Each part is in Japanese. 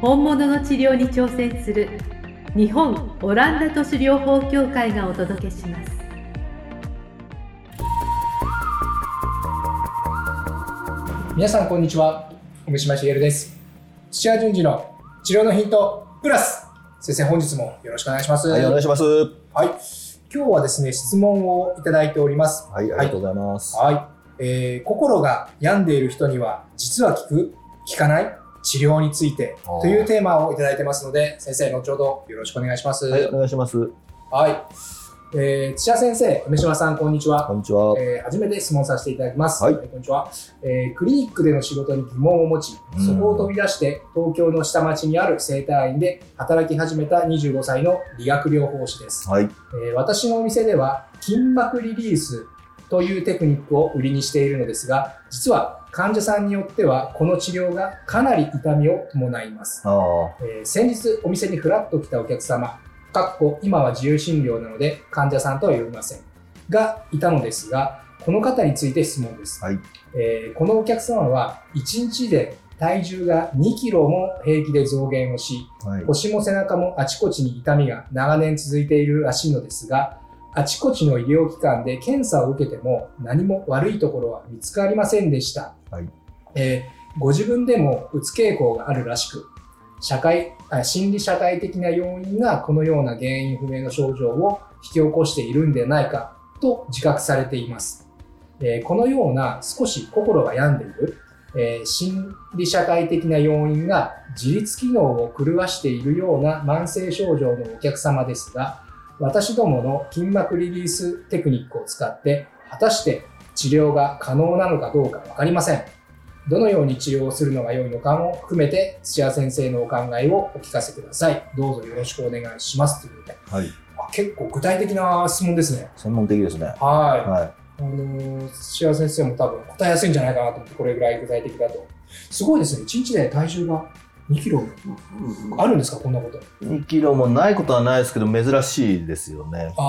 本物の治療に挑戦する日本オランダ都市療法協会がお届けします。皆さんこんにちは。梅島茂です。土屋順次の治療のヒントプラス。先生本日もよろしくお願いします。はい、お願いします。はい。今日はですね質問をいただいております。はい、ありがとうございます。はい、えー心が病んでいる人には実は効く？効かない？治療についてというテーマをいただいてますので先生後ほどよろしくお願いしますはい、お願いします。はい、えー、土屋先生梅島さんこんにちはこんにちは。えー初めて質問させていただきます。はいこんにちは、えークリニックでの仕事に疑問を持ち、うんそこを飛び出して東京の下町にある整体院で働き始めた25歳の理学療法士です。はい、えー私のお店では筋膜リリースというテクニックを売りにしているのですが、実は患者さんによってはこの治療がかなり痛みを伴います。えー先日お店にフラッと来たお客様、かっこ今は自由診療なので患者さんとは呼びません。がいたのですが、この方について質問です。はい、えーこのお客様は1日で体重が2キロも平気で増減をし、はい、腰も背中もあちこちに痛みが長年続いているらしいのですが、あちこちの医療機関で検査を受けても何も悪いところは見つかりませんでした。はいえーご自分でもうつ傾向があるらしく、社会あ心理社会的な要因がこのような原因不明の症状を引き起こしているんではないかと自覚されています。えーこのような少し心が病んでいる、えー心理社会的な要因が自律機能を狂わしているような慢性症状のお客様ですが、私どもの筋膜リリーステクニックを使って、果たして治療が可能なのかどうかわかりません。どのように治療をするのが良いのかも含めて、土屋先生のお考えをお聞かせください。どうぞよろしくお願いします。ということで、はい、あ結構具体的な質問ですね。専門的ですね。はい。はあのー土屋先生も多分答えやすいんじゃないかなと思って、これぐらい具体的だと。すごいですね。1日で体重が2キロあるんですか、こんなこと。い。2キロもないことはないですけど、珍しいですよね。あ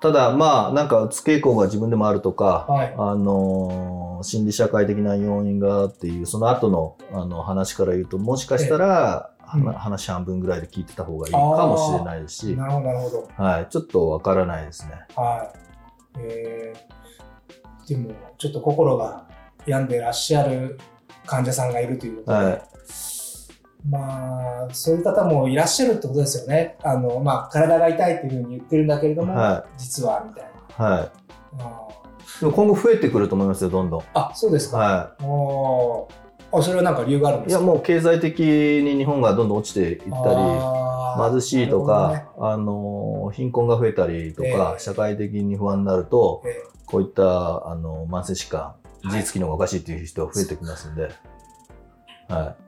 ただ、まあ、なんか、うつ傾向が自分でもあるとかあ、、はい。あのー心理社会的な要因がっていう、その後のあの話から言うと、もしかしたら、話半分ぐらいで聞いてた方がいいかもしれないし、なるほど、なるほど。はい、ちょっとわからないですね。はい。えー、でも、ちょっと心が病んでらっしゃる患者さんがいるということで、はいまあ、そういう方もいらっしゃるってことですよね。あの、まあ、体が痛いっていうふうに言ってるんだけれども、は実は、みたいな。はい。あでも今後増えてくると思いますよ、どんどん。あ、そうですか。はおーあ、それはなんか理由があるんい。ですか？いや、もう経済的に日本がどんどん落ちていったり、貧しいとか、あの、貧困が増えたりとか、ええ社会的に不安になると、えこういった、あの、慢性疾患、はい自律機能がおかしいっていう人が増えてきますんで、はー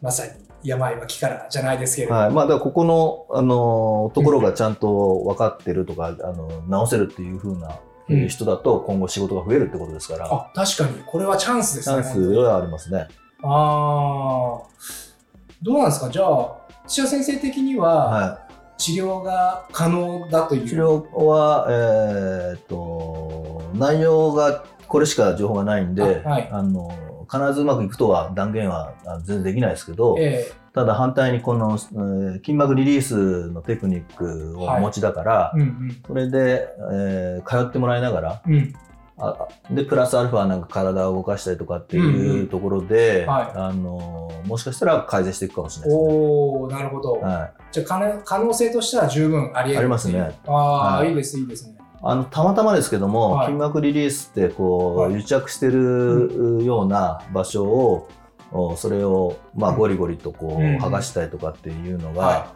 まさに病は気からじゃないですけれい。ども。はい。まあ、だからここの、あの、ところがちゃんと分かってるとか、あの、治せるっていう風なうん人だと、今後仕事が増えるってことですから、あ、確かに、これはチャンスですね。チャンスはありますね。ああ、どうなんですか？じゃあ、土屋先生的には、は治療が可能だという。い。治療は、えーっと、内容がこれしか情報がないんで、あはいあの、必ずうまくいくとは断言はあ全然できないですけど、えただ反対にこの、えー筋膜リリースのテクニックをお持ちだから、えうんそれで、えー通ってもらいながら、うん。うん。ああで、プラスアルファなんか体を動かしたりとかってうんういうんところで、はいあの、もしかしたら改善していくかもしれないですね。おおなるほど。はい。じゃあ可能、可能性としては十分あり得るありますね。ああ、はいい、いです、いいですね。あの、たまたまですけども、はい。筋膜リリースって、こう、はい。癒着してるような場所を、おそれを、まあ、うん。ゴリゴリとこう、うん剥がしたりとかっていうのが、は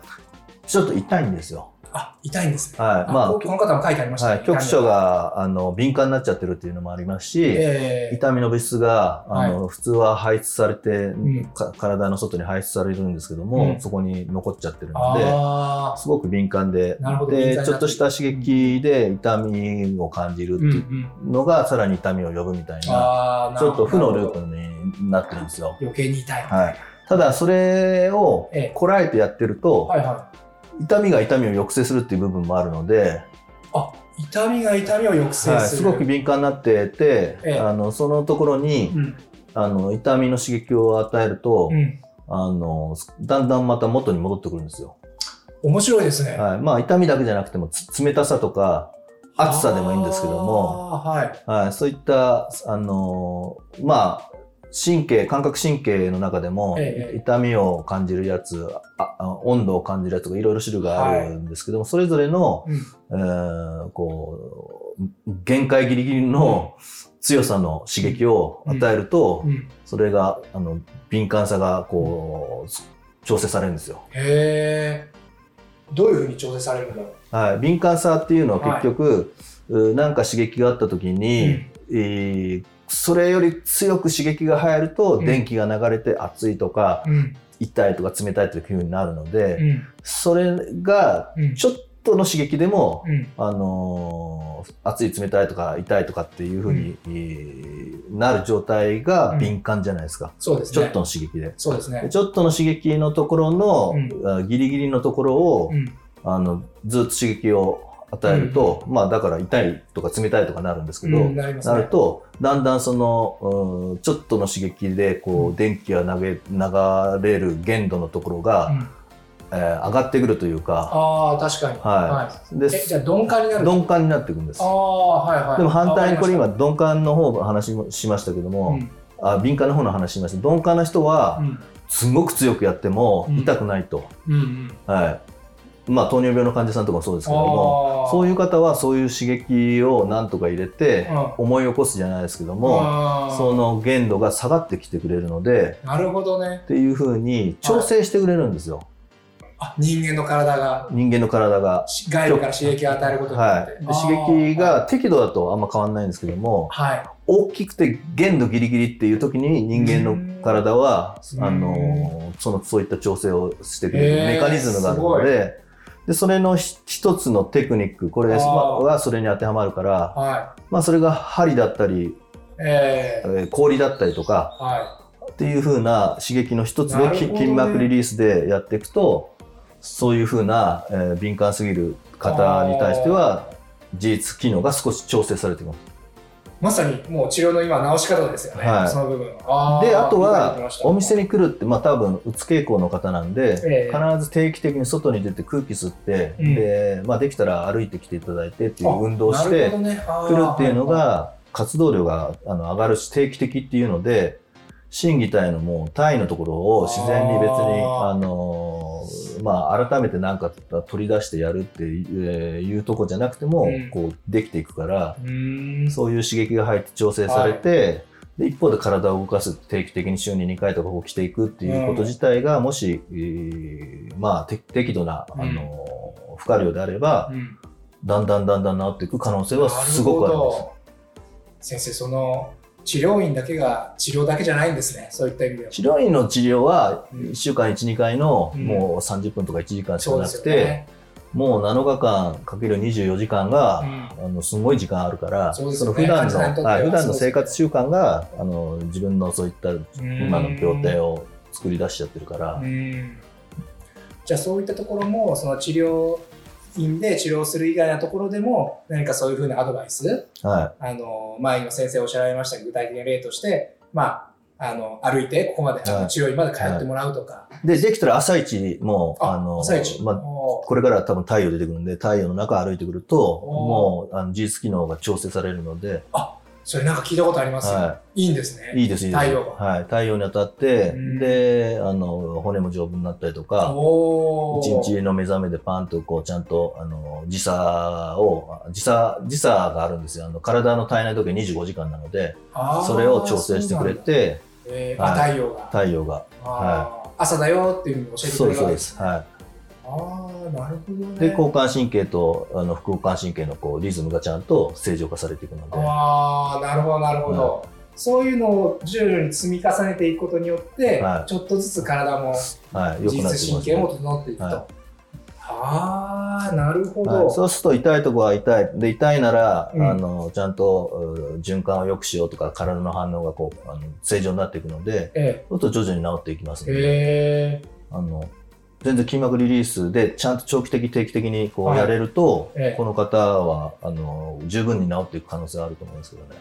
ちょっと痛いんですよ。あ、痛いんですね。はい。まあ、ここの方も書いてありましたね。はい、局所があの敏感になっちゃってるっていうのもありますし、ええ痛みの物質があの、普通は排出されて、んか体の外に排出されるんですけども、うんそこに残っちゃってるので、あすごく敏感ででちょっとした刺激で痛みを感じるーっていうんうん。うのが、さらに痛みを呼ぶみたいな、なちょっと負のループになってるんですよ。余計に痛い。はい、ただ、それをええこらえてやってると、はいはい。痛みが痛みを抑制するっていう部分もあるので、あ、痛みが痛みを抑制はい、する。すごく敏感になってて、ええあのそのところに、うん。あの痛みの刺激を与えると、うん。あのだんだんまた元に戻ってくるんですよ。面白いですね。はい、まあ痛みだけじゃなくてもつ冷たさとか暑さでもいいんですけども。はい。はい、そういったあのまあ神経感覚神経の中でも、ええ痛みを感じるやつ温度を感じるやつがいろいろ種類があるんですけども、それぞれの、うん。えーこう限界ギリギリの強さの刺激を与えると、うん。それがあの敏感さがこう調整されるんですよ。へえ。どういうふうに調整されるんだろう？はい、敏感さっていうのは結局、うなんか刺激があった時に、うんえーそれより強く刺激が入ると、うん電気が流れて熱いとかうん。痛いとか冷たいという風になるので、うん。それがうん。ちょっとの刺激でも、うん。あのー熱い冷たいとか痛いとかっていう風に、えーなる状態が敏感じゃないですか、そうですね。ちょっとの刺激で。そうですねで。ちょっとの刺激のところの、ギリギリのところを、うん。あのずっと刺激を与えると、まあだから痛いとか冷たいとかなるんですけど、うんなねなるとだんだんその、うんちょっとの刺激でこう、うん電気が投げ流れる限度のところが、うんえー上がってくるというか、ああ、確かに。はいい。でえ、じゃあ鈍感になる鈍感になっていくんですあ。あ、はいはい。でも反対にこれ今鈍感の方の話もしましたけども、りましあ敏感の方の話しました鈍感な人は、たうん。すごく強くやってもうん痛くないと、うん。うん。はいまあ、糖尿病の患者さんとかもそうですけども。そういいう方はそういう刺激をなんとか入れてうん思い起こすじゃないですけども、もその限度が下がってきてくれるのでなるほどねっ。ていうふうに調整してくれるんですよ、あ、人間の体が人間の体が。外部から刺激を与えることによはい、って。で刺激が適度だとあんま変わらないんですけどもはい。大きくて限度ギリギリっていう時に人間の体はうんあのそのそういった調整をしてくれるメカニズムがあるのででそれのひ一つのテクニックこれはそれに当てはまるから、はまあ、それが針だったり、い。ええー氷だったりとかー、はっていう風な刺激の一つをね。筋膜リリースでやっていくとそういう風な、えー敏感すぎる方に対しては自律機能が少し調整されています。い。まさにもう治療の今直し方ですよね。はいその部分。であとはお店に来るって、まあ、多分うつ傾向の方なんで、ええ必ず定期的に外に出て空気吸って、うんでまあ、できたら歩いてきていただいてっていうあ運動をしてほどねあーくるっていうのが活動量があの上がるし定期的っていうので心技体のもう体位のところを自然に別にあのまあ、改めて何か取り出してやるっていう,、とこじゃなくても、うん。こうできていくから、そういう刺激が入って調整されて、で一方で体を動かす定期的に週に2回とか起きていくっていうこと自体が、もし、えーまあ、て適度な、うん。あの負荷量であれば、うん。だんだんだんだん治っていく可能性はすごくあります。先生その治療院だけが治療だけじゃないんですね。そういった意味では。治療院の治療はうん。1週間1、2回のうん。もう30分とか1時間しかなくて、よね、もう7日間かける24時間が、うん。あのすごい時間あるから、そね。の普段の、ははい、普段の生活習慣があの自分のそういった今の病態をを作り出しちゃってるから、じゃあそういったところもその治療院で治療する以外のところでも何かそういうふうなアドバイスはあの前今先生おっしゃられましたが具体的な例としてまああの歩いてここまで、あのはい。治療院まで通ってもらうとか、い、でできたら朝一もあの朝一、まあ、これから多分太陽出てくるんで太陽の中歩いてくるとおもうあの自律機能が調整されるので、それなんか聞いたことあります？よ、、はい。いんですね。いいですいいです。太陽が。はい、太陽に当たってうん。であの骨も丈夫になったりとか一日の目覚めでパンとこうちゃんとあの時差を時差時差があるんですよ。あの体の体内時計25時間なのでそれを調整してくれてえーはい。あ太陽が、太陽が。あー。朝だよっていうふうに教えてくそうですそうです。はいあなるほどね。で交感神経とあの副交感神経のこうリズムがちゃんと正常化されていくので、ああ、なるほど、なるほど。そういうのを徐々に積み重ねていくことによって、はいちょっとずつ体もはい、自神経も整っていくと。はああ、なるほど。はい、そうすると痛いところは痛い。で、痛いなら、うんあの、ちゃんとう循環を良くしようとか、体の反応がこう、あの正常になっていくので、えそうすると徐々に治っていきますえ。ので、へえ。あの、全然筋膜リリースで、ちゃんと長期的、定期的にこはいうやれると、ええこの方は、あの、十分に治っていく可能性があると思うんですけどね。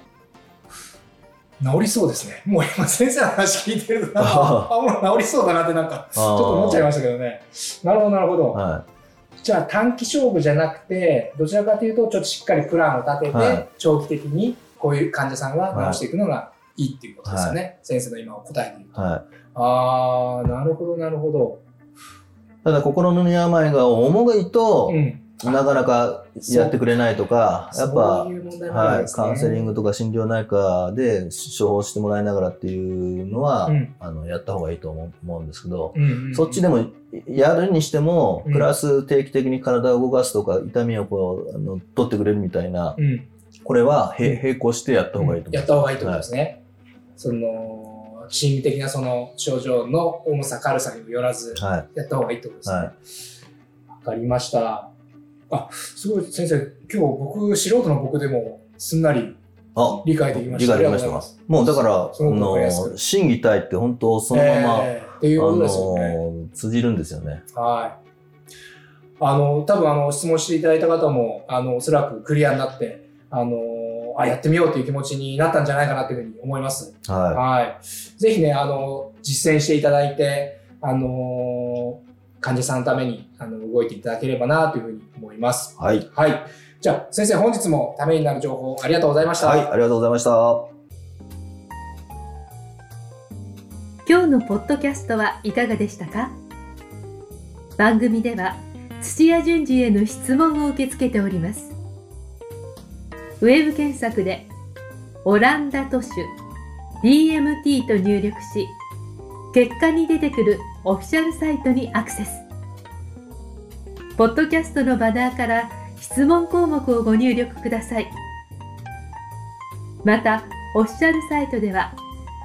治りそうですね。もう今先生の話聞いてると、あ、もう治りそうだなってなんか、ちょっと思っちゃいましたけどね。なるほど、なるほど。はじゃあ短期勝負じゃなくて、どちらかというと、ちょっとしっかりプランを立てて、はい長期的にこういう患者さんは治していくのがいいっていうことですよね。先生の今の答えで言うい。と。はい。あー、なるほど、なるほど。ただ、心の病が重いと、うん。なかなかやってくれないとか、やっぱそう、いう問題もあるんはい。カウンセリングとか心療内科で処方してもらいながらっていうのは、うんあのやった方がいいと思うんですけど、うんうんうんそっちでもやるにしても、うんプラス定期的に体を動かすとか、痛みをこうあの取ってくれるみたいな、うん。これは並行してやった方がいいと思やう。った方がいいってことですね。その、心理的なその症状の重さ、軽さにもよらず、はい。やった方がいいってことですね。はわかりました。あ、すごい、先生、今日僕、素人の僕でもすんなりあ、理解できまし理た。解できましたかもうだから、すごくわかりやすくあの心技体って本当そのまま、えーっていうことですよね。通じるんですよね。はい。あの、多分あの、質問していただいた方も、あの、おそらくクリアになって、あの、あ、やってみようっていう気持ちになったんじゃないかなっていうふうに思います。ははい。ぜひね、あの、実践していただいて、あの、患者さんのために、あの、動いていただければなというふうに思います。い。はい。はい。じゃあ、先生、本日もためになる情報ありがとうございました。はい、ありがとうございました。今日のポッドキャストはいかがでしたか？番組では土屋順次への質問を受け付けておりますウェブ検索で「オランダ都市 DMT」と入力し結果に出てくるオフィシャルサイトにアクセスポッドキャストのバナーから質問項目をご入力くださいまたオフィシャルサイトでは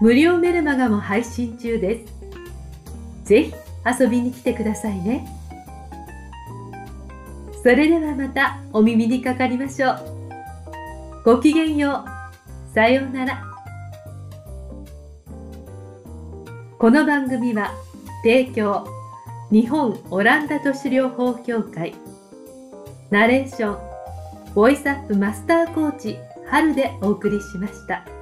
無料メルマガも配信中です。ぜひ遊びに来てくださいね。それではまたお耳にかかりましょう。ごきげんよう。さようなら。この番組は提供日本オランダ都市療法協会ナレーションボイスアップマスターコーチ春でお送りしました。